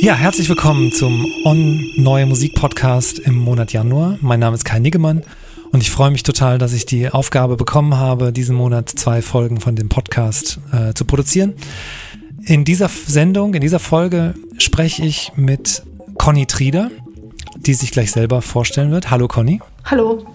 Ja, herzlich willkommen zum On Neue Musik Podcast im Monat Januar. Mein Name ist Kai Niggemann und ich freue mich total, dass ich die Aufgabe bekommen habe, diesen Monat zwei Folgen von dem Podcast äh, zu produzieren. In dieser Sendung, in dieser Folge spreche ich mit Conny Trieder, die sich gleich selber vorstellen wird. Hallo Conny. Hallo.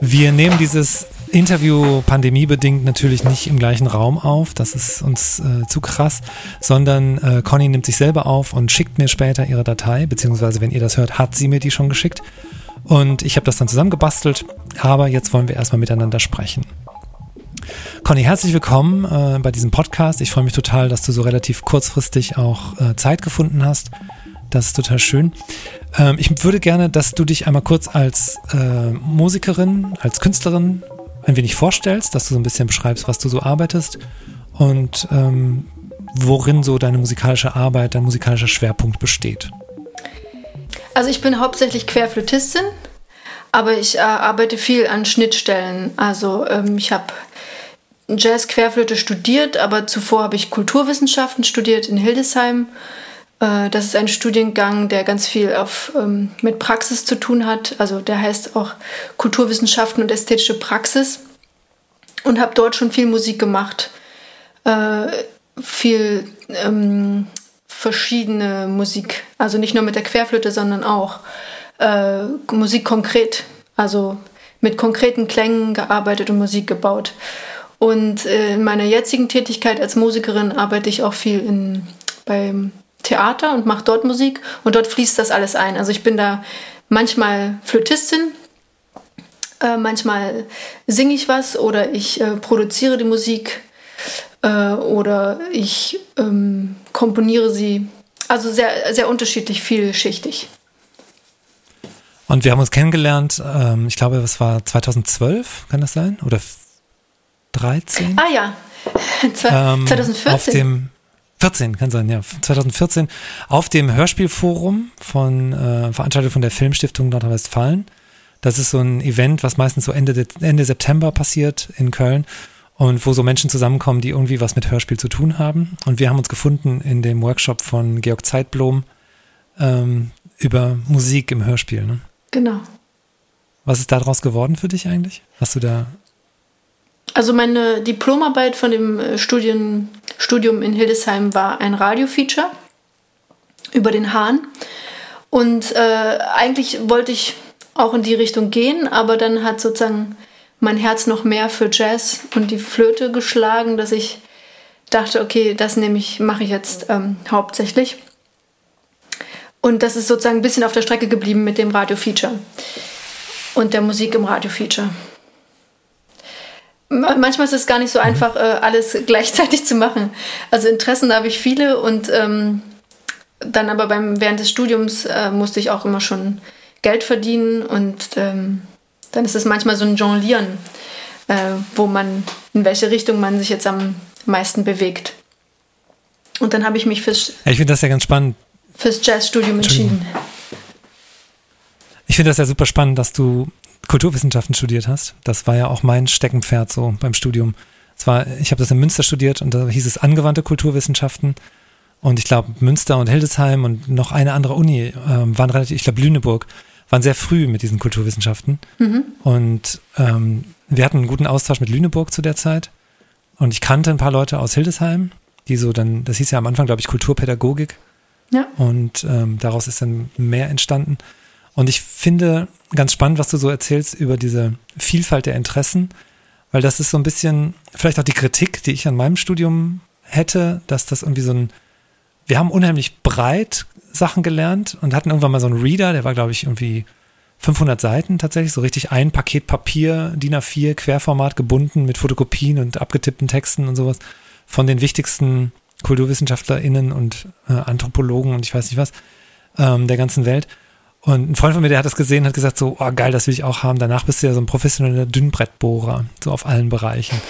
Wir nehmen dieses Interview pandemiebedingt natürlich nicht im gleichen Raum auf, das ist uns äh, zu krass, sondern äh, Conny nimmt sich selber auf und schickt mir später ihre Datei, beziehungsweise wenn ihr das hört, hat sie mir die schon geschickt. Und ich habe das dann zusammengebastelt, aber jetzt wollen wir erstmal miteinander sprechen. Conny, herzlich willkommen äh, bei diesem Podcast. Ich freue mich total, dass du so relativ kurzfristig auch äh, Zeit gefunden hast. Das ist total schön. Ähm, ich würde gerne, dass du dich einmal kurz als äh, Musikerin, als Künstlerin ein wenig vorstellst, dass du so ein bisschen beschreibst, was du so arbeitest und ähm, worin so deine musikalische Arbeit, dein musikalischer Schwerpunkt besteht. Also ich bin hauptsächlich Querflötistin, aber ich äh, arbeite viel an Schnittstellen. Also ähm, ich habe Jazz-Querflöte studiert, aber zuvor habe ich Kulturwissenschaften studiert in Hildesheim. Äh, das ist ein Studiengang, der ganz viel auf, ähm, mit Praxis zu tun hat. Also der heißt auch Kulturwissenschaften und ästhetische Praxis. Und habe dort schon viel Musik gemacht. Äh, viel ähm, verschiedene Musik. Also nicht nur mit der Querflöte, sondern auch äh, Musik konkret. Also mit konkreten Klängen gearbeitet und Musik gebaut. Und äh, in meiner jetzigen Tätigkeit als Musikerin arbeite ich auch viel in, beim Theater und mache dort Musik und dort fließt das alles ein. Also ich bin da manchmal Flötistin, äh, manchmal singe ich was oder ich äh, produziere die Musik äh, oder ich ähm, komponiere sie. Also sehr, sehr unterschiedlich, vielschichtig. Und wir haben uns kennengelernt, ähm, ich glaube, es war 2012, kann das sein? Oder 13? Ah ja, 2014. Ähm, auf dem 14 kann sein, ja, 2014 auf dem Hörspielforum von äh, veranstaltet von der Filmstiftung Nordrhein-Westfalen. Das ist so ein Event, was meistens so Ende, Ende September passiert in Köln und wo so Menschen zusammenkommen, die irgendwie was mit Hörspiel zu tun haben. Und wir haben uns gefunden in dem Workshop von Georg Zeitblom ähm, über Musik im Hörspiel. Ne? Genau. Was ist daraus geworden für dich eigentlich? Hast du da also meine Diplomarbeit von dem äh, Studien, Studium in Hildesheim war ein Radiofeature über den Hahn. Und äh, eigentlich wollte ich auch in die Richtung gehen, aber dann hat sozusagen mein Herz noch mehr für Jazz und die Flöte geschlagen, dass ich dachte, okay, das nehme ich, mache ich jetzt ähm, hauptsächlich. Und das ist sozusagen ein bisschen auf der Strecke geblieben mit dem Radiofeature und der Musik im Radiofeature. Manchmal ist es gar nicht so einfach, äh, alles gleichzeitig zu machen. Also Interessen habe ich viele und ähm, dann aber beim, während des Studiums äh, musste ich auch immer schon Geld verdienen und ähm, dann ist es manchmal so ein Jonglieren, äh, wo man, in welche Richtung man sich jetzt am meisten bewegt. Und dann habe ich mich fürs, ich finde das ja ganz spannend. fürs Jazzstudium entschieden. Ich finde das ja super spannend, dass du Kulturwissenschaften studiert hast. Das war ja auch mein Steckenpferd so beim Studium. Zwar, ich habe das in Münster studiert und da hieß es angewandte Kulturwissenschaften. Und ich glaube, Münster und Hildesheim und noch eine andere Uni äh, waren relativ, ich glaube, Lüneburg, waren sehr früh mit diesen Kulturwissenschaften. Mhm. Und ähm, wir hatten einen guten Austausch mit Lüneburg zu der Zeit. Und ich kannte ein paar Leute aus Hildesheim, die so dann, das hieß ja am Anfang, glaube ich, Kulturpädagogik. Ja. Und ähm, daraus ist dann mehr entstanden. Und ich finde ganz spannend, was du so erzählst über diese Vielfalt der Interessen, weil das ist so ein bisschen vielleicht auch die Kritik, die ich an meinem Studium hätte, dass das irgendwie so ein, wir haben unheimlich breit Sachen gelernt und hatten irgendwann mal so einen Reader, der war, glaube ich, irgendwie 500 Seiten tatsächlich, so richtig ein Paket Papier, DIN A4, Querformat gebunden mit Fotokopien und abgetippten Texten und sowas von den wichtigsten KulturwissenschaftlerInnen und äh, Anthropologen und ich weiß nicht was ähm, der ganzen Welt. Und ein Freund von mir, der hat das gesehen, hat gesagt so, oh geil, das will ich auch haben. Danach bist du ja so ein professioneller Dünnbrettbohrer, so auf allen Bereichen.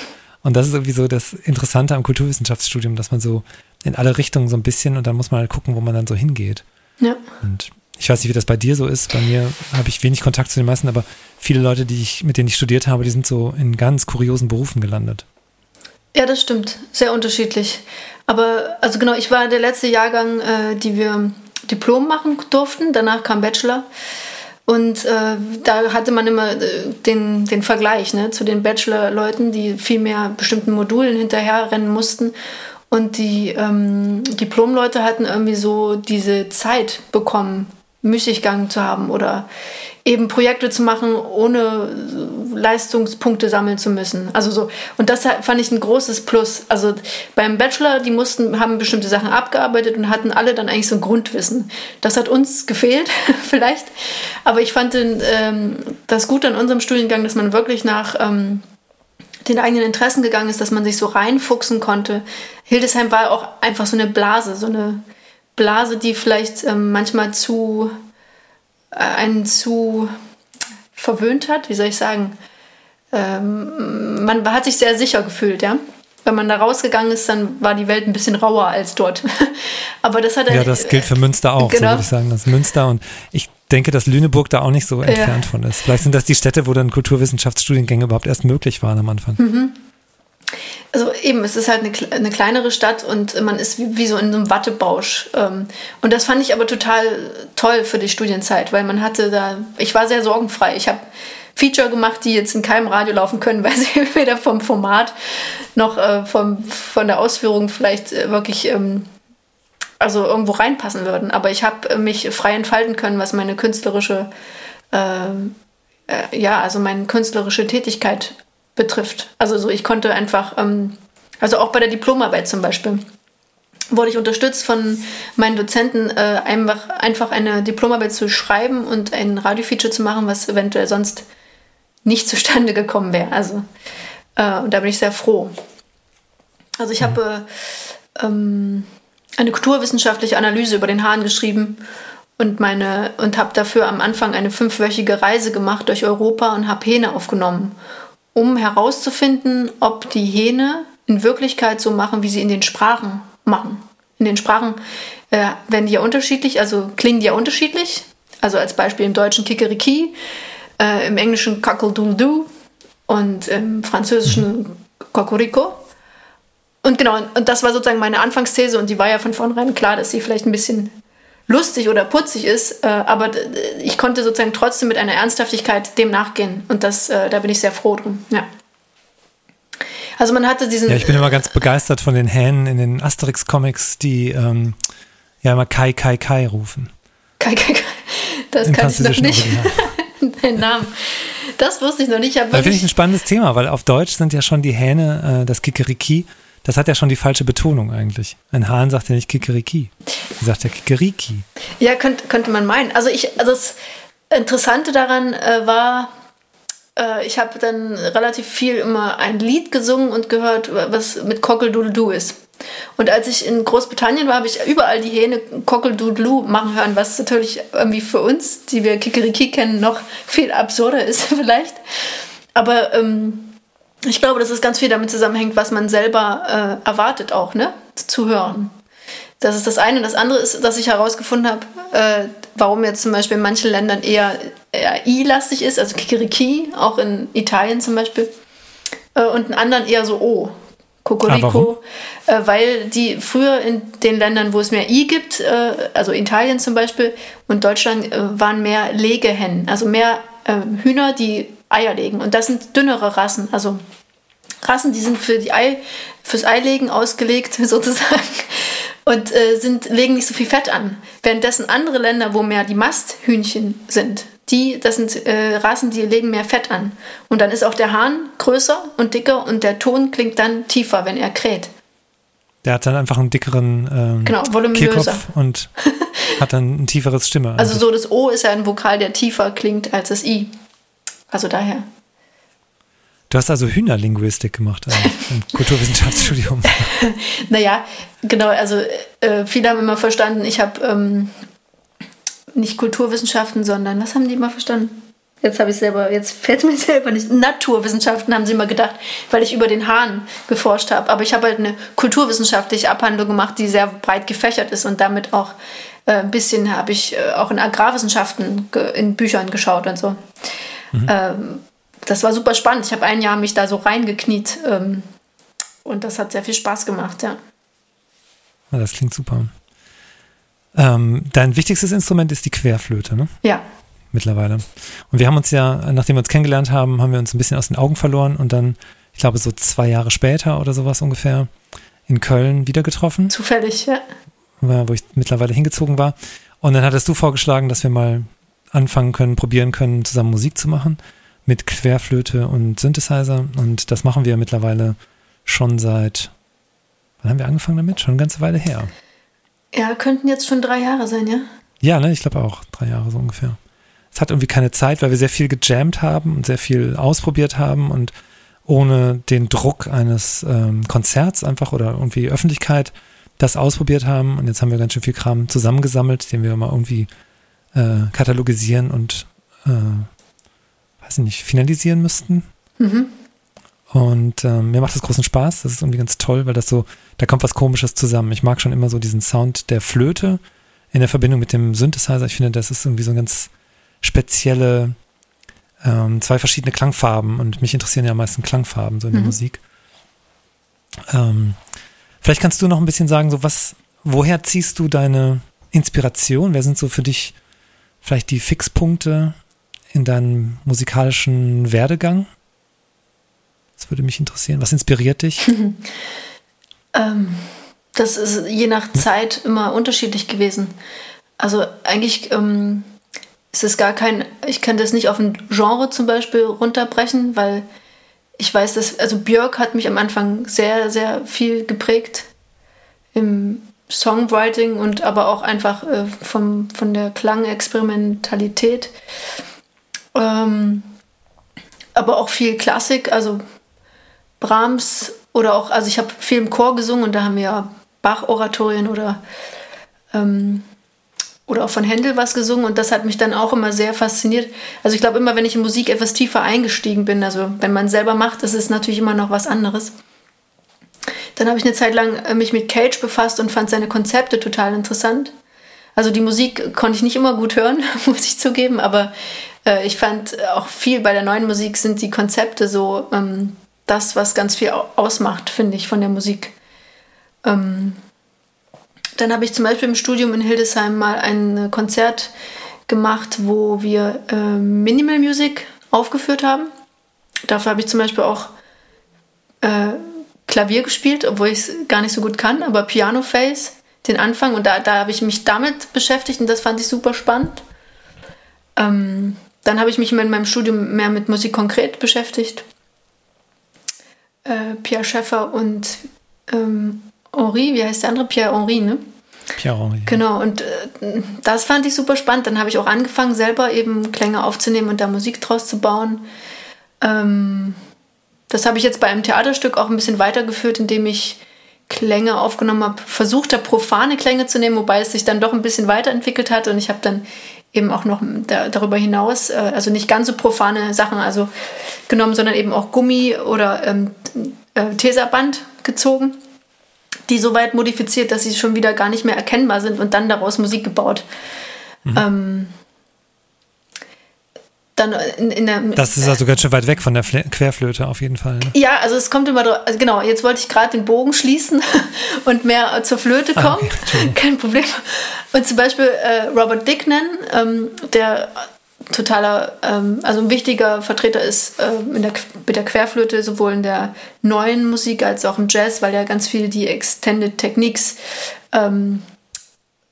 Und das ist irgendwie so das Interessante am Kulturwissenschaftsstudium, dass man so in alle Richtungen so ein bisschen und dann muss man halt gucken, wo man dann so hingeht. Ja. Und ich weiß nicht, wie das bei dir so ist. Bei mir habe ich wenig Kontakt zu den meisten, aber viele Leute, die ich, mit denen ich studiert habe, die sind so in ganz kuriosen Berufen gelandet. Ja, das stimmt. Sehr unterschiedlich. Aber, also genau, ich war der letzte Jahrgang, äh, die wir Diplom machen durften. Danach kam Bachelor. Und äh, da hatte man immer äh, den, den Vergleich ne, zu den Bachelor-Leuten, die viel mehr bestimmten Modulen hinterherrennen mussten. Und die ähm, Diplom-Leute hatten irgendwie so diese Zeit bekommen, Müßiggang zu haben oder eben Projekte zu machen, ohne Leistungspunkte sammeln zu müssen. Also so. Und das fand ich ein großes Plus. Also beim Bachelor, die mussten, haben bestimmte Sachen abgearbeitet und hatten alle dann eigentlich so ein Grundwissen. Das hat uns gefehlt, vielleicht. Aber ich fand den, ähm, das gut an unserem Studiengang, dass man wirklich nach ähm, den eigenen Interessen gegangen ist, dass man sich so reinfuchsen konnte. Hildesheim war auch einfach so eine Blase, so eine Blase, die vielleicht ähm, manchmal zu äh, einen zu verwöhnt hat, wie soll ich sagen. Ähm, man hat sich sehr sicher gefühlt, ja. Wenn man da rausgegangen ist, dann war die Welt ein bisschen rauer als dort. Aber das hat Ja, das gilt für Münster auch, genau. so würde ich sagen. Das Münster und ich denke, dass Lüneburg da auch nicht so entfernt ja. von ist. Vielleicht sind das die Städte, wo dann Kulturwissenschaftsstudiengänge überhaupt erst möglich waren am Anfang. Mhm. Also eben, es ist halt eine, eine kleinere Stadt und man ist wie, wie, so in einem Wattebausch. Ähm, und das fand ich aber total toll für die Studienzeit, weil man hatte da, ich war sehr sorgenfrei. Ich habe Feature gemacht, die jetzt in keinem Radio laufen können, weil sie weder vom Format noch äh, vom, von der Ausführung vielleicht äh, wirklich ähm, also irgendwo reinpassen würden. Aber ich habe mich frei entfalten können, was meine künstlerische, äh, äh, ja, also meine künstlerische Tätigkeit betrifft. Also so, ich konnte einfach, ähm, also auch bei der Diplomarbeit zum Beispiel, wurde ich unterstützt von meinen Dozenten, äh, einfach, einfach eine Diplomarbeit zu schreiben und ein Radiofeature zu machen, was eventuell sonst nicht zustande gekommen wäre. Also, äh, und da bin ich sehr froh. Also ich habe ähm, eine kulturwissenschaftliche Analyse über den Hahn geschrieben und meine und habe dafür am Anfang eine fünfwöchige Reise gemacht durch Europa und habe Hähne aufgenommen um herauszufinden, ob die Hähne in Wirklichkeit so machen, wie sie in den Sprachen machen. In den Sprachen äh, werden die ja unterschiedlich, also klingen die ja unterschiedlich. Also als Beispiel im Deutschen Kikeriki, äh, im Englischen Cockle-Doodle-Doo und im Französischen Cocorico. Und genau, und das war sozusagen meine Anfangsthese und die war ja von vornherein klar, dass sie vielleicht ein bisschen lustig oder putzig ist, äh, aber ich konnte sozusagen trotzdem mit einer Ernsthaftigkeit dem nachgehen und das, äh, da bin ich sehr froh drum. Ja. Also man hatte diesen. Ja, ich bin immer ganz begeistert von den Hähnen in den Asterix-Comics, die ähm, ja immer Kai Kai Kai rufen. Kai Kai Kai. Das Im kann ich noch nicht. Den Namen. Das wusste ich noch nicht. Das finde ich ein spannendes Thema, weil auf Deutsch sind ja schon die Hähne, äh, das Kikeriki, das hat ja schon die falsche Betonung eigentlich. Ein Hahn sagt ja nicht Kikeriki. Er sagt ja Kikeriki. Ja, könnte, könnte man meinen. Also, ich, also das Interessante daran äh, war, äh, ich habe dann relativ viel immer ein Lied gesungen und gehört, was mit Cockeldoodle ist. Und als ich in Großbritannien war, habe ich überall die Hähne Cockeldoodle machen hören, was natürlich irgendwie für uns, die wir Kikeriki kennen, noch viel absurder ist vielleicht. Aber ähm, ich glaube, dass es ganz viel damit zusammenhängt, was man selber äh, erwartet auch, ne? Zu hören. Das ist das eine. Das andere ist, dass ich herausgefunden habe, äh, warum jetzt zum Beispiel in manchen Ländern eher, eher I-lastig ist, also Kikiriki, auch in Italien zum Beispiel, äh, und in anderen eher so O. Kokoriko, ah, äh, weil die früher in den Ländern, wo es mehr I gibt, äh, also Italien zum Beispiel und Deutschland, äh, waren mehr Legehennen, also mehr Hühner, die Eier legen. Und das sind dünnere Rassen, also Rassen, die sind für die Ei, fürs Eilegen ausgelegt sozusagen und äh, sind, legen nicht so viel Fett an. Währenddessen andere Länder, wo mehr die Masthühnchen sind, die, das sind äh, Rassen, die legen mehr Fett an. Und dann ist auch der Hahn größer und dicker und der Ton klingt dann tiefer, wenn er kräht. Der hat dann einfach einen dickeren ähm, genau, voluminöser. und hat dann ein tieferes Stimme. Also so das O ist ja ein Vokal, der tiefer klingt als das I. Also daher. Du hast also Hühnerlinguistik gemacht im Kulturwissenschaftsstudium. naja, genau, also äh, viele haben immer verstanden, ich habe ähm, nicht Kulturwissenschaften, sondern was haben die immer verstanden? Jetzt habe ich selber, jetzt fällt mir selber nicht. Naturwissenschaften haben sie immer gedacht, weil ich über den Hahn geforscht habe. Aber ich habe halt eine kulturwissenschaftliche Abhandlung gemacht, die sehr breit gefächert ist und damit auch äh, ein bisschen habe ich äh, auch in Agrarwissenschaften in Büchern geschaut und so. Mhm. Ähm, das war super spannend. Ich habe ein Jahr mich da so reingekniet ähm, und das hat sehr viel Spaß gemacht, ja. ja das klingt super. Ähm, dein wichtigstes Instrument ist die Querflöte, ne? Ja. Mittlerweile. Und wir haben uns ja, nachdem wir uns kennengelernt haben, haben wir uns ein bisschen aus den Augen verloren und dann, ich glaube, so zwei Jahre später oder sowas ungefähr in Köln wieder getroffen. Zufällig, ja. Wo ich mittlerweile hingezogen war. Und dann hattest du vorgeschlagen, dass wir mal anfangen können, probieren können, zusammen Musik zu machen mit Querflöte und Synthesizer. Und das machen wir mittlerweile schon seit, wann haben wir angefangen damit? Schon eine ganze Weile her. Ja, könnten jetzt schon drei Jahre sein, ja? Ja, ne, ich glaube auch, drei Jahre so ungefähr. Es hat irgendwie keine Zeit, weil wir sehr viel gejammt haben und sehr viel ausprobiert haben und ohne den Druck eines ähm, Konzerts einfach oder irgendwie Öffentlichkeit das ausprobiert haben. Und jetzt haben wir ganz schön viel Kram zusammengesammelt, den wir mal irgendwie äh, katalogisieren und, äh, weiß ich nicht, finalisieren müssten. Mhm. Und ähm, mir macht das großen Spaß. Das ist irgendwie ganz toll, weil das so, da kommt was Komisches zusammen. Ich mag schon immer so diesen Sound der Flöte in der Verbindung mit dem Synthesizer. Ich finde, das ist irgendwie so ein ganz spezielle, ähm, zwei verschiedene Klangfarben. Und mich interessieren ja am meisten Klangfarben so in mhm. der Musik. Ähm, vielleicht kannst du noch ein bisschen sagen, so was, woher ziehst du deine Inspiration? Wer sind so für dich vielleicht die Fixpunkte in deinem musikalischen Werdegang? Das würde mich interessieren. Was inspiriert dich? ähm, das ist je nach Zeit immer unterschiedlich gewesen. Also eigentlich ähm, ist es gar kein, ich kann das nicht auf ein Genre zum Beispiel runterbrechen, weil ich weiß, dass, also Björk hat mich am Anfang sehr, sehr viel geprägt im Songwriting und aber auch einfach äh, vom, von der Klangexperimentalität. Ähm, aber auch viel Klassik, also Brahms oder auch, also ich habe viel im Chor gesungen und da haben wir ja Bach-Oratorien oder, ähm, oder auch von Händel was gesungen und das hat mich dann auch immer sehr fasziniert. Also ich glaube immer, wenn ich in Musik etwas tiefer eingestiegen bin, also wenn man selber macht, ist es natürlich immer noch was anderes. Dann habe ich eine Zeit lang äh, mich mit Cage befasst und fand seine Konzepte total interessant. Also die Musik konnte ich nicht immer gut hören, muss ich zugeben, aber äh, ich fand auch viel bei der neuen Musik sind die Konzepte so ähm, das, was ganz viel ausmacht, finde ich, von der Musik. Ähm, dann habe ich zum Beispiel im Studium in Hildesheim mal ein Konzert gemacht, wo wir äh, Minimal Music aufgeführt haben. Dafür habe ich zum Beispiel auch äh, Klavier gespielt, obwohl ich es gar nicht so gut kann, aber Piano Face, den Anfang. Und da, da habe ich mich damit beschäftigt und das fand ich super spannend. Ähm, dann habe ich mich in meinem Studium mehr mit Musik konkret beschäftigt äh, Pierre Schäffer und ähm, Henri, wie heißt der andere? Pierre Henri, ne? Pierre Henri. Genau, und äh, das fand ich super spannend. Dann habe ich auch angefangen, selber eben Klänge aufzunehmen und da Musik draus zu bauen. Ähm, das habe ich jetzt bei einem Theaterstück auch ein bisschen weitergeführt, indem ich Klänge aufgenommen habe, versucht habe, profane Klänge zu nehmen, wobei es sich dann doch ein bisschen weiterentwickelt hat und ich habe dann eben auch noch da, darüber hinaus, äh, also nicht ganz so profane Sachen also genommen, sondern eben auch Gummi oder ähm, äh, Tesaband gezogen, die so weit modifiziert, dass sie schon wieder gar nicht mehr erkennbar sind und dann daraus Musik gebaut. Mhm. Ähm, dann in, in der, das ist also ganz schön weit weg von der Fle Querflöte auf jeden Fall. Ne? Ja, also es kommt immer, also genau, jetzt wollte ich gerade den Bogen schließen und mehr zur Flöte ah, kommen. okay, Kein Problem. Und zum Beispiel äh, Robert Dick nennen, ähm, der totaler, ähm, also ein wichtiger Vertreter ist äh, der, mit der Querflöte, sowohl in der neuen Musik als auch im Jazz, weil er ganz viel die Extended Techniques ähm,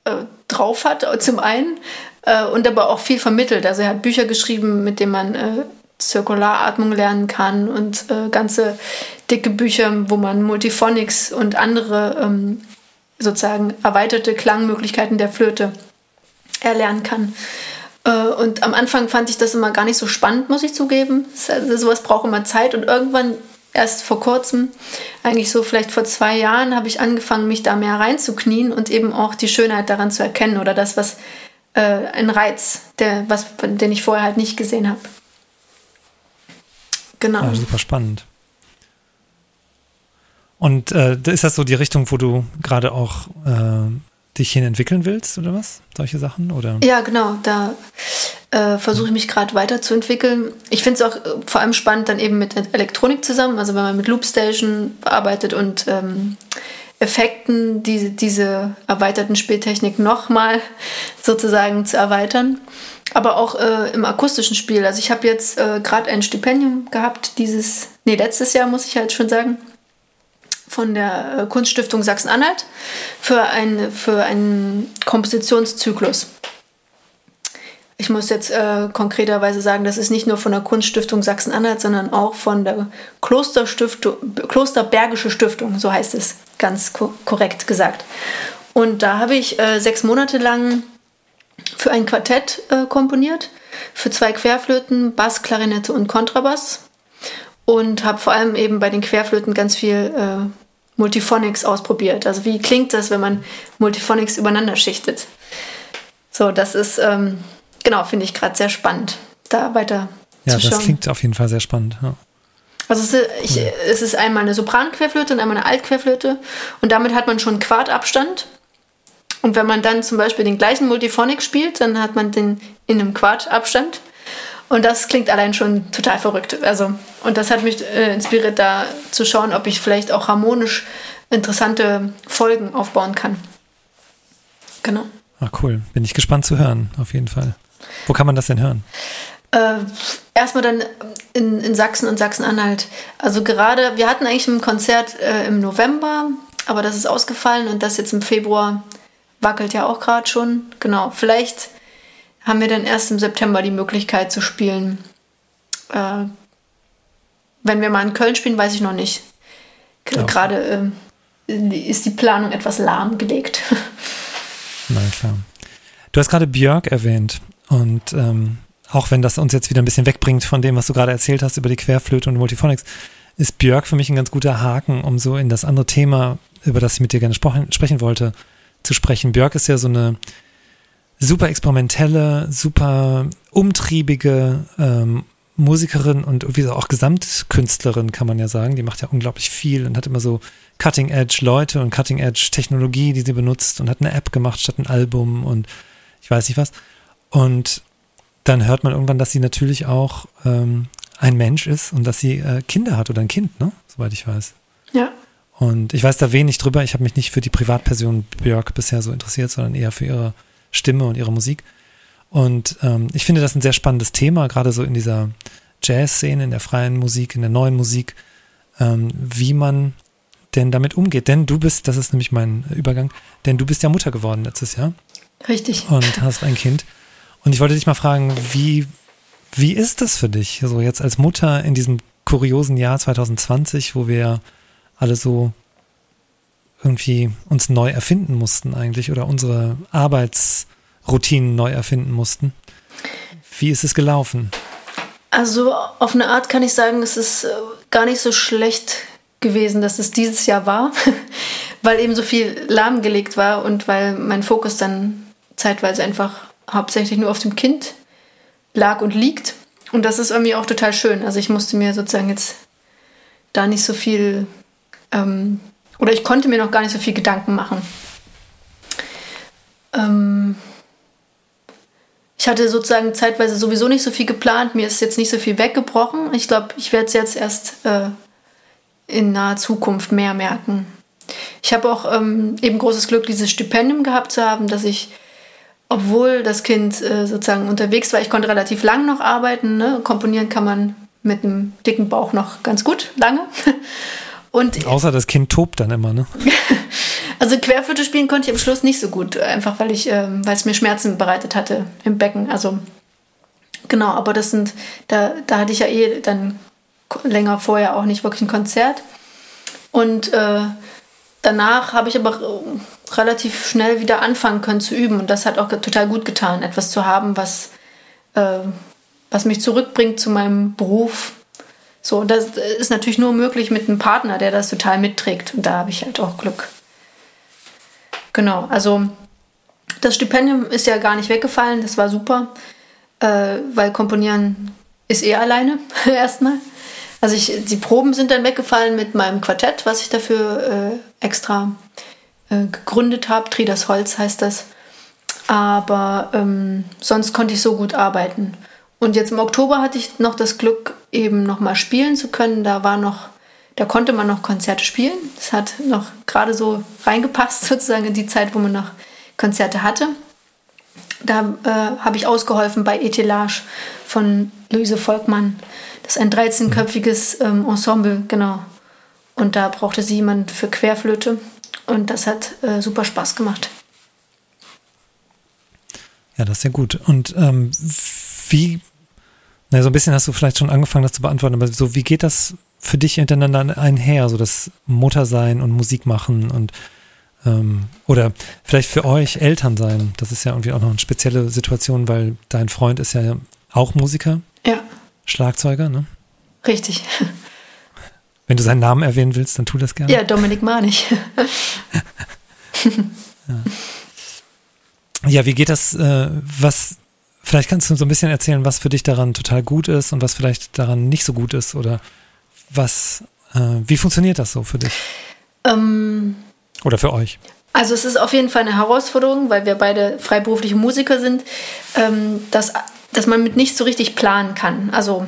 äh, drauf hat, zum einen, äh, und aber auch viel vermittelt. Also er hat Bücher geschrieben, mit denen man äh, Zirkularatmung lernen kann und äh, ganze dicke Bücher, wo man Multiphonics und andere ähm, sozusagen erweiterte Klangmöglichkeiten der Flöte erlernen kann. Äh, und am Anfang fand ich das immer gar nicht so spannend, muss ich zugeben. Also, sowas braucht immer Zeit und irgendwann erst vor kurzem, eigentlich so vielleicht vor zwei Jahren, habe ich angefangen, mich da mehr reinzuknien und eben auch die Schönheit daran zu erkennen oder das, was äh, ein Reiz, der, was, den ich vorher halt nicht gesehen habe. genau. Ja, super spannend. Und äh, ist das so die Richtung, wo du gerade auch äh, dich hin entwickeln willst oder was? Solche Sachen? Oder? Ja, genau. Da äh, versuche ich mich gerade weiterzuentwickeln. Ich finde es auch äh, vor allem spannend dann eben mit Elektronik zusammen, also wenn man mit Loopstation arbeitet und ähm, Effekten, diese, diese erweiterten Spieltechnik nochmal sozusagen zu erweitern. Aber auch äh, im akustischen Spiel. Also ich habe jetzt äh, gerade ein Stipendium gehabt, dieses, nee, letztes Jahr muss ich halt schon sagen, von der äh, Kunststiftung Sachsen-Anhalt für, ein, für einen Kompositionszyklus. Ich muss jetzt äh, konkreterweise sagen, das ist nicht nur von der Kunststiftung Sachsen-Anhalt, sondern auch von der Klosterstiftung, Klosterbergische Stiftung, so heißt es ganz ko korrekt gesagt. Und da habe ich äh, sechs Monate lang für ein Quartett äh, komponiert, für zwei Querflöten, Bass, Klarinette und Kontrabass. Und habe vor allem eben bei den Querflöten ganz viel äh, Multiphonics ausprobiert. Also wie klingt das, wenn man Multiphonics übereinander schichtet? So, das ist, ähm, genau, finde ich gerade sehr spannend, da weiter ja, zu schauen. Ja, das klingt auf jeden Fall sehr spannend. Ja. Also es ist, ich, es ist einmal eine Sopranquerflöte und einmal eine Altquerflöte und damit hat man schon Quartabstand. Und wenn man dann zum Beispiel den gleichen Multiphonic spielt, dann hat man den in einem Quartabstand. Und das klingt allein schon total verrückt. Also, und das hat mich äh, inspiriert, da zu schauen, ob ich vielleicht auch harmonisch interessante Folgen aufbauen kann. Genau. Ah, cool. Bin ich gespannt zu hören, auf jeden Fall. Wo kann man das denn hören? Äh, erstmal dann in, in Sachsen und Sachsen-Anhalt. Also gerade, wir hatten eigentlich ein Konzert äh, im November, aber das ist ausgefallen und das jetzt im Februar wackelt ja auch gerade schon. Genau, vielleicht haben wir dann erst im September die Möglichkeit zu spielen. Äh, wenn wir mal in Köln spielen, weiß ich noch nicht. Gerade äh, ist die Planung etwas lahmgelegt. Na klar. Du hast gerade Björk erwähnt und ähm, auch wenn das uns jetzt wieder ein bisschen wegbringt von dem, was du gerade erzählt hast über die Querflöte und Multiphonics, ist Björk für mich ein ganz guter Haken, um so in das andere Thema, über das ich mit dir gerne sprechen wollte, zu sprechen. Björk ist ja so eine super experimentelle, super umtriebige ähm, Musikerin und irgendwie auch Gesamtkünstlerin, kann man ja sagen. Die macht ja unglaublich viel und hat immer so Cutting-Edge-Leute und Cutting-Edge-Technologie, die sie benutzt und hat eine App gemacht statt ein Album und ich weiß nicht was. Und dann hört man irgendwann, dass sie natürlich auch ähm, ein Mensch ist und dass sie äh, Kinder hat oder ein Kind, ne? Soweit ich weiß. Ja. Und ich weiß da wenig drüber. Ich habe mich nicht für die Privatperson Björk bisher so interessiert, sondern eher für ihre Stimme und ihre Musik. Und ähm, ich finde das ein sehr spannendes Thema, gerade so in dieser Jazz-Szene, in der freien Musik, in der neuen Musik, ähm, wie man denn damit umgeht. Denn du bist, das ist nämlich mein Übergang, denn du bist ja Mutter geworden letztes Jahr. Richtig. Und hast ein Kind. Und ich wollte dich mal fragen, wie, wie ist das für dich, so jetzt als Mutter in diesem kuriosen Jahr 2020, wo wir alle so irgendwie uns neu erfinden mussten eigentlich oder unsere Arbeitsroutinen neu erfinden mussten. Wie ist es gelaufen? Also auf eine Art kann ich sagen, es ist äh, gar nicht so schlecht gewesen, dass es dieses Jahr war, weil eben so viel lahmgelegt war und weil mein Fokus dann zeitweise einfach hauptsächlich nur auf dem Kind lag und liegt. Und das ist irgendwie auch total schön. Also ich musste mir sozusagen jetzt da nicht so viel ähm, oder ich konnte mir noch gar nicht so viel Gedanken machen. Ähm, ich hatte sozusagen zeitweise sowieso nicht so viel geplant. Mir ist jetzt nicht so viel weggebrochen. Ich glaube, ich werde es jetzt erst äh, in naher Zukunft mehr merken. Ich habe auch ähm, eben großes Glück, dieses Stipendium gehabt zu haben, dass ich, obwohl das Kind äh, sozusagen unterwegs war, ich konnte relativ lang noch arbeiten. Ne? Komponieren kann man mit einem dicken Bauch noch ganz gut, lange. Und Außer das Kind tobt dann immer, ne? also Querflöte spielen konnte ich am Schluss nicht so gut, einfach weil ich, ähm, weil es mir Schmerzen bereitet hatte im Becken. Also genau, aber das sind, da, da hatte ich ja eh dann länger vorher auch nicht wirklich ein Konzert. Und äh, danach habe ich aber äh, relativ schnell wieder anfangen können zu üben. Und das hat auch total gut getan, etwas zu haben, was, äh, was mich zurückbringt zu meinem Beruf, so, das ist natürlich nur möglich mit einem Partner, der das total mitträgt. Und da habe ich halt auch Glück. Genau, also das Stipendium ist ja gar nicht weggefallen, das war super, äh, weil Komponieren ist eh alleine erstmal. Also ich, die Proben sind dann weggefallen mit meinem Quartett, was ich dafür äh, extra äh, gegründet habe. Tridas Holz heißt das. Aber ähm, sonst konnte ich so gut arbeiten. Und jetzt im Oktober hatte ich noch das Glück, eben noch mal spielen zu können. Da war noch, da konnte man noch Konzerte spielen. Das hat noch gerade so reingepasst, sozusagen in die Zeit, wo man noch Konzerte hatte. Da äh, habe ich ausgeholfen bei Etelage von Luise Volkmann. Das ist ein 13-köpfiges ähm, Ensemble, genau. Und da brauchte sie jemand für Querflöte. Und das hat äh, super Spaß gemacht. Ja, das ist ja gut. Und ähm, wie, na, so ein bisschen hast du vielleicht schon angefangen, das zu beantworten, aber so, wie geht das für dich miteinander einher, so das Muttersein und Musik machen und ähm, oder vielleicht für euch Eltern sein? Das ist ja irgendwie auch noch eine spezielle Situation, weil dein Freund ist ja auch Musiker. Ja. Schlagzeuger, ne? Richtig. Wenn du seinen Namen erwähnen willst, dann tu das gerne. Ja, Dominik Manich. ja. ja, wie geht das, äh, was, vielleicht kannst du so ein bisschen erzählen, was für dich daran total gut ist und was vielleicht daran nicht so gut ist oder was, äh, wie funktioniert das so für dich? Ähm, oder für euch? Also es ist auf jeden Fall eine Herausforderung, weil wir beide freiberufliche Musiker sind, ähm, dass, dass man mit nicht so richtig planen kann. Also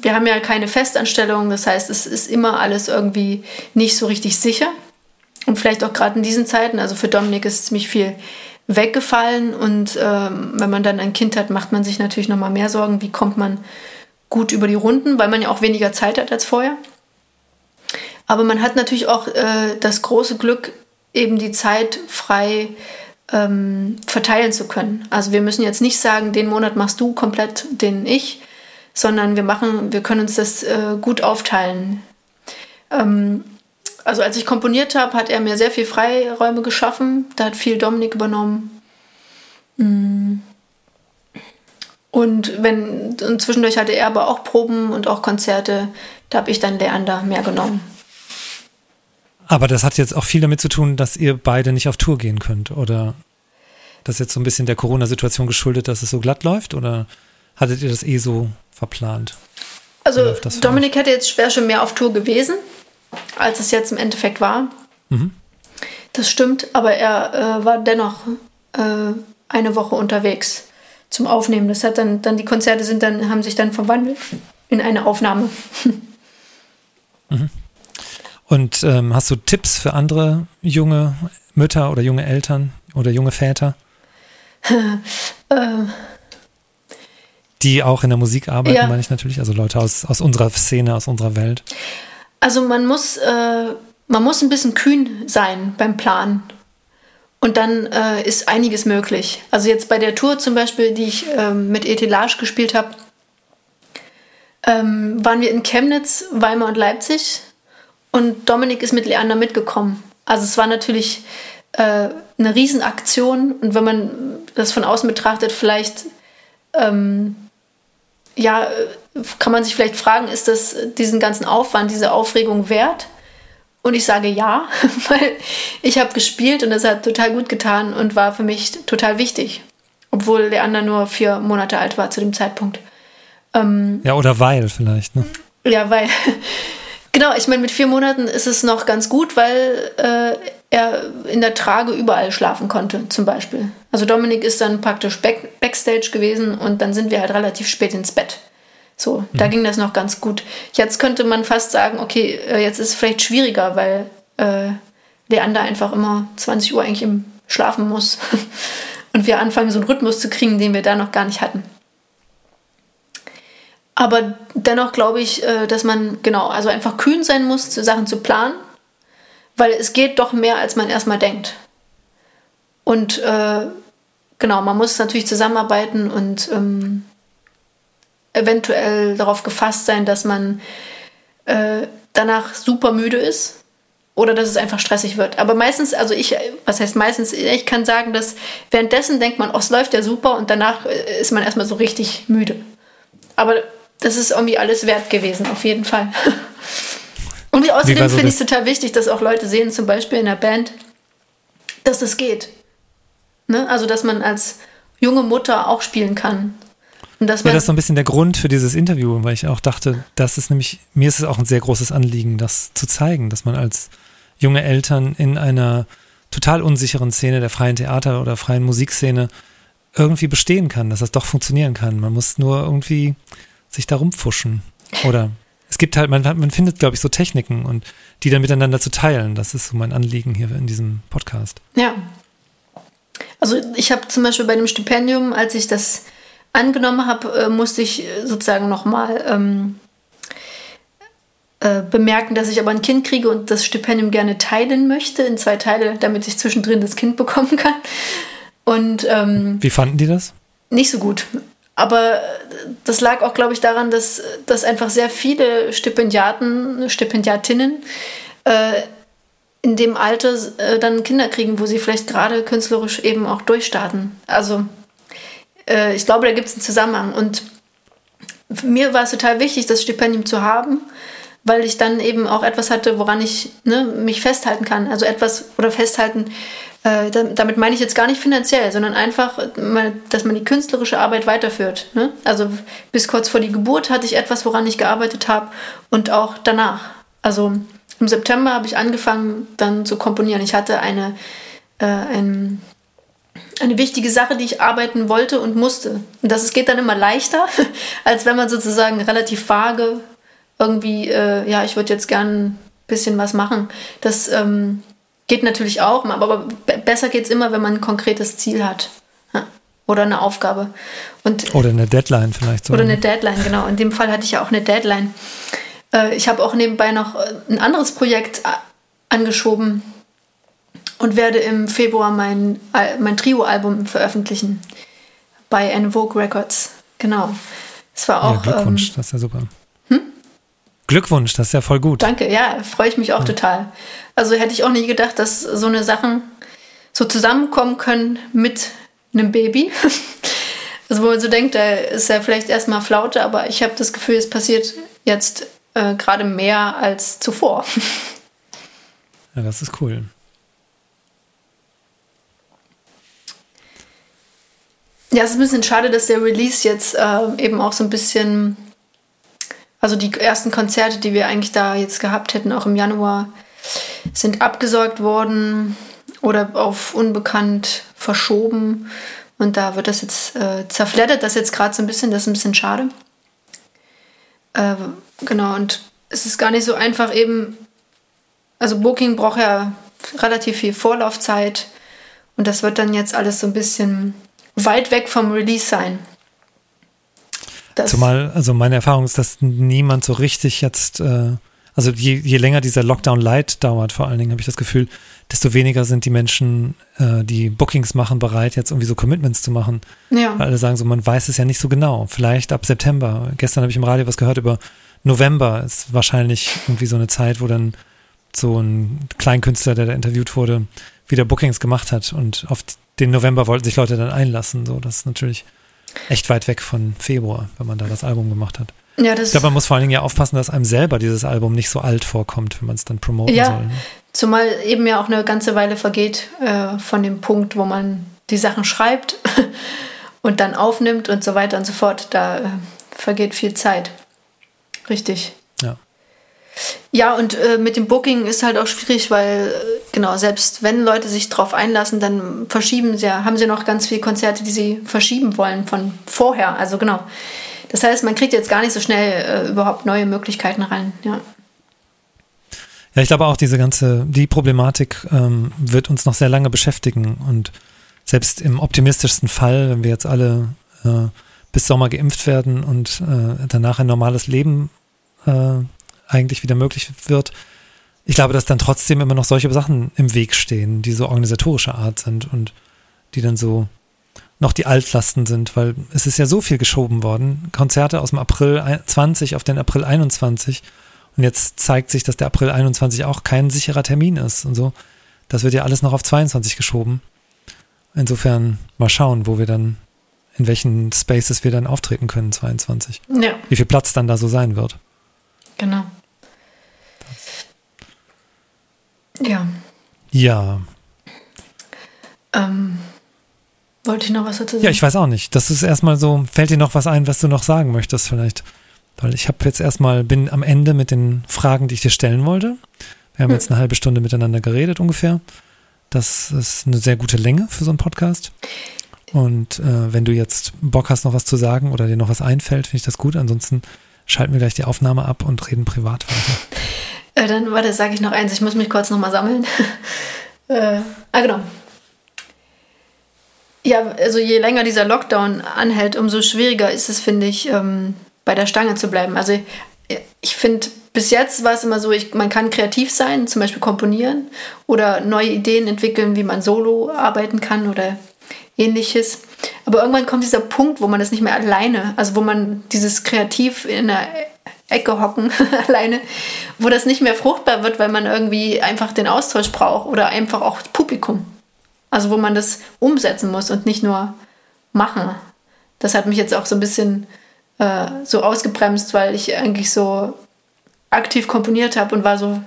wir haben ja keine Festanstellung, das heißt, es ist immer alles irgendwie nicht so richtig sicher. Und vielleicht auch gerade in diesen Zeiten, also für Dominik ist ziemlich viel weggefallen und ähm, wenn man dann ein Kind hat, macht man sich natürlich nochmal mehr Sorgen, wie kommt man gut über die Runden, weil man ja auch weniger Zeit hat als vorher. Aber man hat natürlich auch äh, das große Glück, eben die Zeit frei ähm, verteilen zu können. Also wir müssen jetzt nicht sagen, den Monat machst du komplett, den ich, sondern wir machen, wir können uns das äh, gut aufteilen. Ähm, also als ich komponiert habe, hat er mir sehr viel Freiräume geschaffen. Da hat viel Dominik übernommen. Mm. Und wenn und zwischendurch hatte er aber auch Proben und auch Konzerte, da habe ich dann Leander mehr genommen. Aber das hat jetzt auch viel damit zu tun, dass ihr beide nicht auf Tour gehen könnt, oder? Das ist jetzt so ein bisschen der Corona-Situation geschuldet, dass es so glatt läuft, oder hattet ihr das eh so verplant? Also Dominik hätte jetzt schwer schon mehr auf Tour gewesen, als es jetzt im Endeffekt war. Mhm. Das stimmt, aber er äh, war dennoch äh, eine Woche unterwegs zum Aufnehmen. Das hat dann, dann die Konzerte sind dann, haben sich dann verwandelt in eine Aufnahme. mhm. Und ähm, hast du Tipps für andere junge Mütter oder junge Eltern oder junge Väter? ähm die auch in der Musik arbeiten, ja. meine ich natürlich, also Leute aus, aus unserer Szene, aus unserer Welt. Also man muss, äh, man muss ein bisschen kühn sein beim Planen. Und dann äh, ist einiges möglich. Also jetzt bei der Tour zum Beispiel, die ich ähm, mit Etelage gespielt habe, ähm, waren wir in Chemnitz, Weimar und Leipzig. Und Dominik ist mit Leander mitgekommen. Also es war natürlich äh, eine Riesenaktion. Und wenn man das von außen betrachtet, vielleicht ähm, ja, kann man sich vielleicht fragen, ist das diesen ganzen Aufwand, diese Aufregung wert? Und ich sage ja, weil ich habe gespielt und das hat total gut getan und war für mich total wichtig. Obwohl Leander nur vier Monate alt war zu dem Zeitpunkt. Ähm, ja, oder weil vielleicht, ne? Ja, weil. Genau, ich meine, mit vier Monaten ist es noch ganz gut, weil äh, er in der Trage überall schlafen konnte, zum Beispiel. Also Dominik ist dann praktisch back, Backstage gewesen und dann sind wir halt relativ spät ins Bett. So, mhm. da ging das noch ganz gut. Jetzt könnte man fast sagen, okay, äh, jetzt ist es vielleicht schwieriger, weil äh, Leander einfach immer 20 Uhr eigentlich im Schlafen muss. und wir anfangen, so einen Rhythmus zu kriegen, den wir da noch gar nicht hatten. Aber dennoch glaube ich, äh, dass man genau, also einfach kühn sein muss, Sachen zu planen, weil es geht doch mehr, als man erstmal denkt. Und äh, genau, man muss natürlich zusammenarbeiten und ähm, eventuell darauf gefasst sein, dass man äh, danach super müde ist oder dass es einfach stressig wird. Aber meistens, also ich, was heißt meistens, ich kann sagen, dass währenddessen denkt man, oh, es läuft ja super und danach äh, ist man erstmal so richtig müde. Aber das ist irgendwie alles wert gewesen, auf jeden Fall. Und außerdem so finde ich es total wichtig, dass auch Leute sehen, zum Beispiel in der Band, dass es geht. Ne? Also, dass man als junge Mutter auch spielen kann Und dass ja, das ist so ein bisschen der Grund für dieses Interview, weil ich auch dachte, das ist nämlich, mir ist es auch ein sehr großes Anliegen, das zu zeigen, dass man als junge Eltern in einer total unsicheren Szene der freien Theater- oder freien Musikszene irgendwie bestehen kann, dass das doch funktionieren kann. Man muss nur irgendwie sich da rumpfuschen. Oder es gibt halt, man, man findet, glaube ich, so Techniken und die dann miteinander zu teilen. Das ist so mein Anliegen hier in diesem Podcast. Ja. Also ich habe zum Beispiel bei dem Stipendium, als ich das angenommen habe, äh, musste ich sozusagen nochmal ähm, äh, bemerken, dass ich aber ein Kind kriege und das Stipendium gerne teilen möchte in zwei Teile, damit ich zwischendrin das Kind bekommen kann. Und ähm, wie fanden die das? Nicht so gut. Aber das lag auch, glaube ich, daran, dass, dass einfach sehr viele Stipendiaten, Stipendiatinnen äh, in dem Alter äh, dann Kinder kriegen, wo sie vielleicht gerade künstlerisch eben auch durchstarten. Also äh, ich glaube, da gibt es einen Zusammenhang. Und mir war es total wichtig, das Stipendium zu haben, weil ich dann eben auch etwas hatte, woran ich ne, mich festhalten kann. Also etwas oder festhalten, äh, damit meine ich jetzt gar nicht finanziell, sondern einfach, dass man die künstlerische Arbeit weiterführt. Ne? Also bis kurz vor die Geburt hatte ich etwas, woran ich gearbeitet habe und auch danach. Also im September habe ich angefangen dann zu komponieren. Ich hatte eine, äh, ein, eine wichtige Sache, die ich arbeiten wollte und musste. Und das geht dann immer leichter, als wenn man sozusagen relativ vage irgendwie, äh, ja, ich würde jetzt gern ein bisschen was machen. Das ähm, geht natürlich auch, aber besser geht es immer, wenn man ein konkretes Ziel hat. Ja. Oder eine Aufgabe. Und, oder eine Deadline vielleicht. So. Oder eine Deadline, genau. In dem Fall hatte ich ja auch eine Deadline. Äh, ich habe auch nebenbei noch äh, ein anderes Projekt äh, angeschoben und werde im Februar mein, mein Trio-Album veröffentlichen bei En Vogue Records. Genau. Es war auch. Ja, Glückwunsch, ähm, das ist ja super. Glückwunsch, das ist ja voll gut. Danke, ja, freue ich mich auch ja. total. Also hätte ich auch nie gedacht, dass so eine Sachen so zusammenkommen können mit einem Baby. Also wo man so denkt, da ist ja vielleicht erstmal Flaute, aber ich habe das Gefühl, es passiert jetzt äh, gerade mehr als zuvor. Ja, das ist cool. Ja, es ist ein bisschen schade, dass der Release jetzt äh, eben auch so ein bisschen also die ersten Konzerte, die wir eigentlich da jetzt gehabt hätten, auch im Januar, sind abgesorgt worden oder auf unbekannt verschoben. Und da wird das jetzt äh, zerfleddert, das jetzt gerade so ein bisschen, das ist ein bisschen schade. Äh, genau, und es ist gar nicht so einfach eben, also Booking braucht ja relativ viel Vorlaufzeit und das wird dann jetzt alles so ein bisschen weit weg vom Release sein. Das Zumal, also meine Erfahrung ist, dass niemand so richtig jetzt, äh, also je, je länger dieser Lockdown Light dauert, vor allen Dingen habe ich das Gefühl, desto weniger sind die Menschen, äh, die Bookings machen, bereit, jetzt irgendwie so Commitments zu machen. Ja. Weil alle sagen so, man weiß es ja nicht so genau. Vielleicht ab September. Gestern habe ich im Radio was gehört über November ist wahrscheinlich irgendwie so eine Zeit, wo dann so ein Kleinkünstler, der da interviewt wurde, wieder Bookings gemacht hat und auf den November wollten sich Leute dann einlassen. So, das ist natürlich echt weit weg von Februar, wenn man da das Album gemacht hat. Ja, ich glaube, man muss vor allen Dingen ja aufpassen, dass einem selber dieses Album nicht so alt vorkommt, wenn man es dann promoten ja, soll. Ne? Zumal eben ja auch eine ganze Weile vergeht äh, von dem Punkt, wo man die Sachen schreibt und dann aufnimmt und so weiter und so fort. Da äh, vergeht viel Zeit. Richtig. Ja. Und äh, mit dem Booking ist halt auch schwierig, weil, äh, genau, selbst wenn Leute sich drauf einlassen, dann verschieben sie ja, haben sie noch ganz viele Konzerte, die sie verschieben wollen von vorher. Also genau. Das heißt, man kriegt jetzt gar nicht so schnell äh, überhaupt neue Möglichkeiten rein, ja. Ja, ich glaube auch, diese ganze, die Problematik ähm, wird uns noch sehr lange beschäftigen und selbst im optimistischsten Fall, wenn wir jetzt alle äh, bis Sommer geimpft werden und äh, danach ein normales Leben äh, eigentlich wieder möglich wird. Ich glaube, dass dann trotzdem immer noch solche Sachen im Weg stehen, die so organisatorischer Art sind und die dann so noch die Altlasten sind, weil es ist ja so viel geschoben worden. Konzerte aus dem April 20 auf den April 21 und jetzt zeigt sich, dass der April 21 auch kein sicherer Termin ist und so. Das wird ja alles noch auf 22 geschoben. Insofern mal schauen, wo wir dann, in welchen Spaces wir dann auftreten können, 22. Ja. Wie viel Platz dann da so sein wird. Genau. Ja. Ja. Ähm, Wollte ich noch was dazu sagen? Ja, ich weiß auch nicht. Das ist erstmal so, fällt dir noch was ein, was du noch sagen möchtest vielleicht? Weil ich habe jetzt erstmal, bin am Ende mit den Fragen, die ich dir stellen wollte. Wir haben hm. jetzt eine halbe Stunde miteinander geredet ungefähr. Das ist eine sehr gute Länge für so einen Podcast. Und äh, wenn du jetzt Bock hast, noch was zu sagen oder dir noch was einfällt, finde ich das gut. Ansonsten schalten wir gleich die Aufnahme ab und reden privat weiter. Äh, dann, warte, sage ich noch eins. Ich muss mich kurz nochmal sammeln. äh, ah, genau. Ja, also je länger dieser Lockdown anhält, umso schwieriger ist es, finde ich, ähm, bei der Stange zu bleiben. Also ich finde, bis jetzt war es immer so, ich, man kann kreativ sein, zum Beispiel komponieren oder neue Ideen entwickeln, wie man solo arbeiten kann oder ähnliches. Aber irgendwann kommt dieser Punkt, wo man das nicht mehr alleine, also wo man dieses kreativ in der Ecke hocken alleine, wo das nicht mehr fruchtbar wird, weil man irgendwie einfach den Austausch braucht oder einfach auch Publikum. Also wo man das umsetzen muss und nicht nur machen. Das hat mich jetzt auch so ein bisschen äh, so ausgebremst, weil ich eigentlich so aktiv komponiert habe und war so,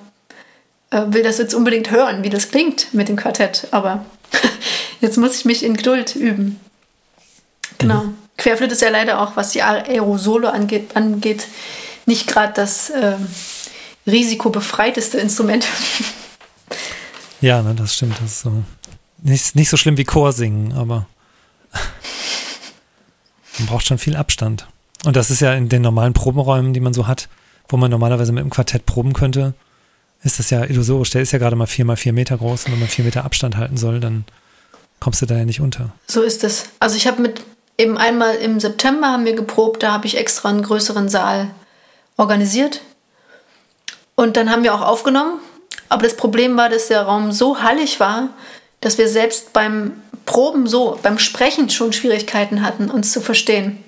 äh, will das jetzt unbedingt hören, wie das klingt mit dem Quartett. Aber jetzt muss ich mich in Geduld üben. Genau. Mhm. Querflöte ist ja leider auch, was die Aerosole angeht, angeht nicht gerade das äh, risikobefreiteste Instrument. Ja, ne, das stimmt. Das ist so nicht, nicht so schlimm wie Chorsingen, aber man braucht schon viel Abstand. Und das ist ja in den normalen Probenräumen, die man so hat, wo man normalerweise mit dem Quartett proben könnte, ist das ja illusorisch. Der ist ja gerade mal vier mal vier Meter groß und wenn man vier Meter Abstand halten soll, dann kommst du da ja nicht unter. So ist es. Also ich habe mit eben einmal im September haben wir geprobt, da habe ich extra einen größeren Saal organisiert. Und dann haben wir auch aufgenommen. Aber das Problem war, dass der Raum so hallig war, dass wir selbst beim Proben so, beim Sprechen schon Schwierigkeiten hatten, uns zu verstehen.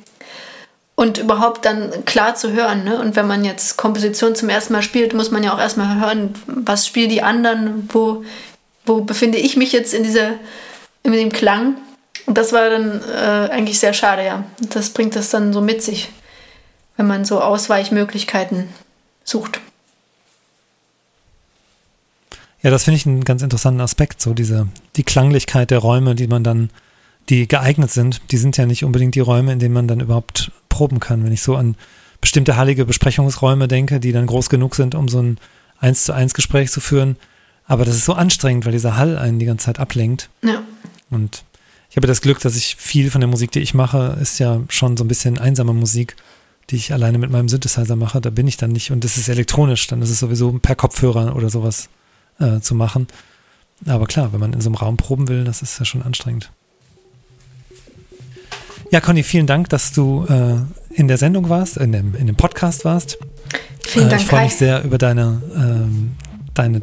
Und überhaupt dann klar zu hören. Ne? Und wenn man jetzt Komposition zum ersten Mal spielt, muss man ja auch erstmal hören, was spielen die anderen, wo, wo befinde ich mich jetzt in, dieser, in dem Klang. Und das war dann äh, eigentlich sehr schade, ja. Das bringt das dann so mit sich, wenn man so Ausweichmöglichkeiten sucht. Ja, das finde ich einen ganz interessanten Aspekt, so diese, die Klanglichkeit der Räume, die man dann, die geeignet sind, die sind ja nicht unbedingt die Räume, in denen man dann überhaupt proben kann. Wenn ich so an bestimmte hallige Besprechungsräume denke, die dann groß genug sind, um so ein eins zu eins Gespräch zu führen. Aber das ist so anstrengend, weil dieser Hall einen die ganze Zeit ablenkt. Ja. Und ich habe das Glück, dass ich viel von der Musik, die ich mache, ist ja schon so ein bisschen einsame Musik, die ich alleine mit meinem Synthesizer mache. Da bin ich dann nicht und das ist elektronisch, dann ist es sowieso per Kopfhörer oder sowas äh, zu machen. Aber klar, wenn man in so einem Raum proben will, das ist ja schon anstrengend. Ja, Conny, vielen Dank, dass du äh, in der Sendung warst, in dem, in dem Podcast warst. Vielen äh, Dank. Ich freue mich sehr über deine, ähm, deine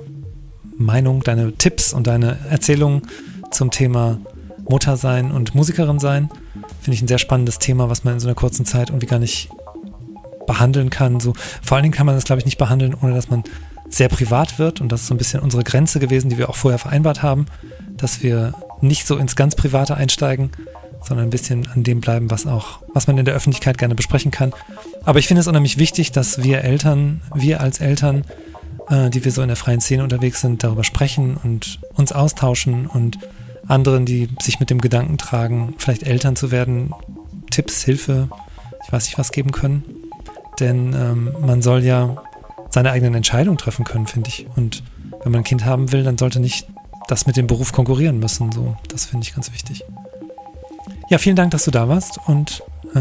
Meinung, deine Tipps und deine Erzählungen zum Thema Muttersein und Musikerin sein. Finde ich ein sehr spannendes Thema, was man in so einer kurzen Zeit irgendwie gar nicht behandeln kann. So, vor allen Dingen kann man das, glaube ich, nicht behandeln, ohne dass man sehr privat wird. Und das ist so ein bisschen unsere Grenze gewesen, die wir auch vorher vereinbart haben, dass wir nicht so ins ganz Private einsteigen, sondern ein bisschen an dem bleiben, was auch, was man in der Öffentlichkeit gerne besprechen kann. Aber ich finde es unheimlich wichtig, dass wir Eltern, wir als Eltern, äh, die wir so in der freien Szene unterwegs sind, darüber sprechen und uns austauschen und anderen, die sich mit dem Gedanken tragen, vielleicht Eltern zu werden, Tipps, Hilfe, ich weiß nicht was geben können. Denn ähm, man soll ja seine eigenen Entscheidungen treffen können, finde ich. Und wenn man ein Kind haben will, dann sollte nicht das mit dem Beruf konkurrieren müssen. So, das finde ich ganz wichtig. Ja, vielen Dank, dass du da warst und äh,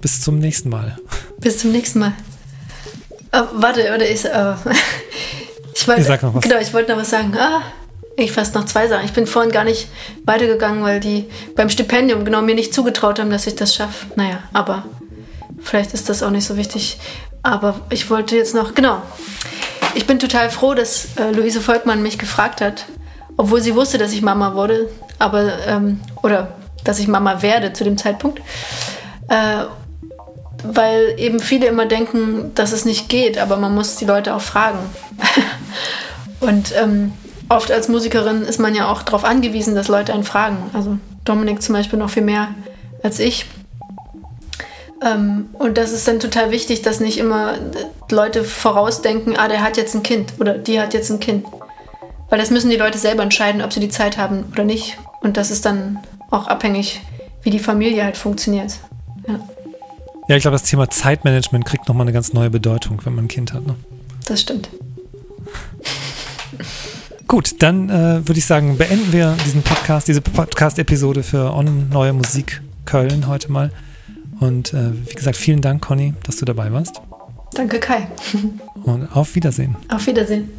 bis zum nächsten Mal. Bis zum nächsten Mal. Oh, warte, warte, ich, äh, ich wollte, ich noch was. Genau, ich wollte noch was sagen. Ah, ich fast noch zwei Sachen. Ich bin vorhin gar nicht weitergegangen, weil die beim Stipendium genau mir nicht zugetraut haben, dass ich das schaffe. Naja, aber vielleicht ist das auch nicht so wichtig. Aber ich wollte jetzt noch, genau. Ich bin total froh, dass äh, Luise Volkmann mich gefragt hat, obwohl sie wusste, dass ich Mama wurde, aber, ähm, oder dass ich Mama werde zu dem Zeitpunkt. Äh, weil eben viele immer denken, dass es nicht geht, aber man muss die Leute auch fragen. Und ähm, oft als Musikerin ist man ja auch darauf angewiesen, dass Leute einen fragen. Also Dominik zum Beispiel noch viel mehr als ich. Ähm, und das ist dann total wichtig, dass nicht immer Leute vorausdenken, ah, der hat jetzt ein Kind oder die hat jetzt ein Kind. Weil das müssen die Leute selber entscheiden, ob sie die Zeit haben oder nicht. Und das ist dann auch abhängig, wie die Familie halt funktioniert. Ja, ja ich glaube, das Thema Zeitmanagement kriegt nochmal eine ganz neue Bedeutung, wenn man ein Kind hat. Ne? Das stimmt. Gut, dann äh, würde ich sagen, beenden wir diesen Podcast, diese Podcast-Episode für On Neue Musik Köln heute mal. Und äh, wie gesagt, vielen Dank, Conny, dass du dabei warst. Danke, Kai. Und auf Wiedersehen. Auf Wiedersehen.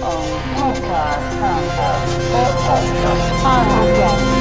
Oh, podcast, podcast, podcast,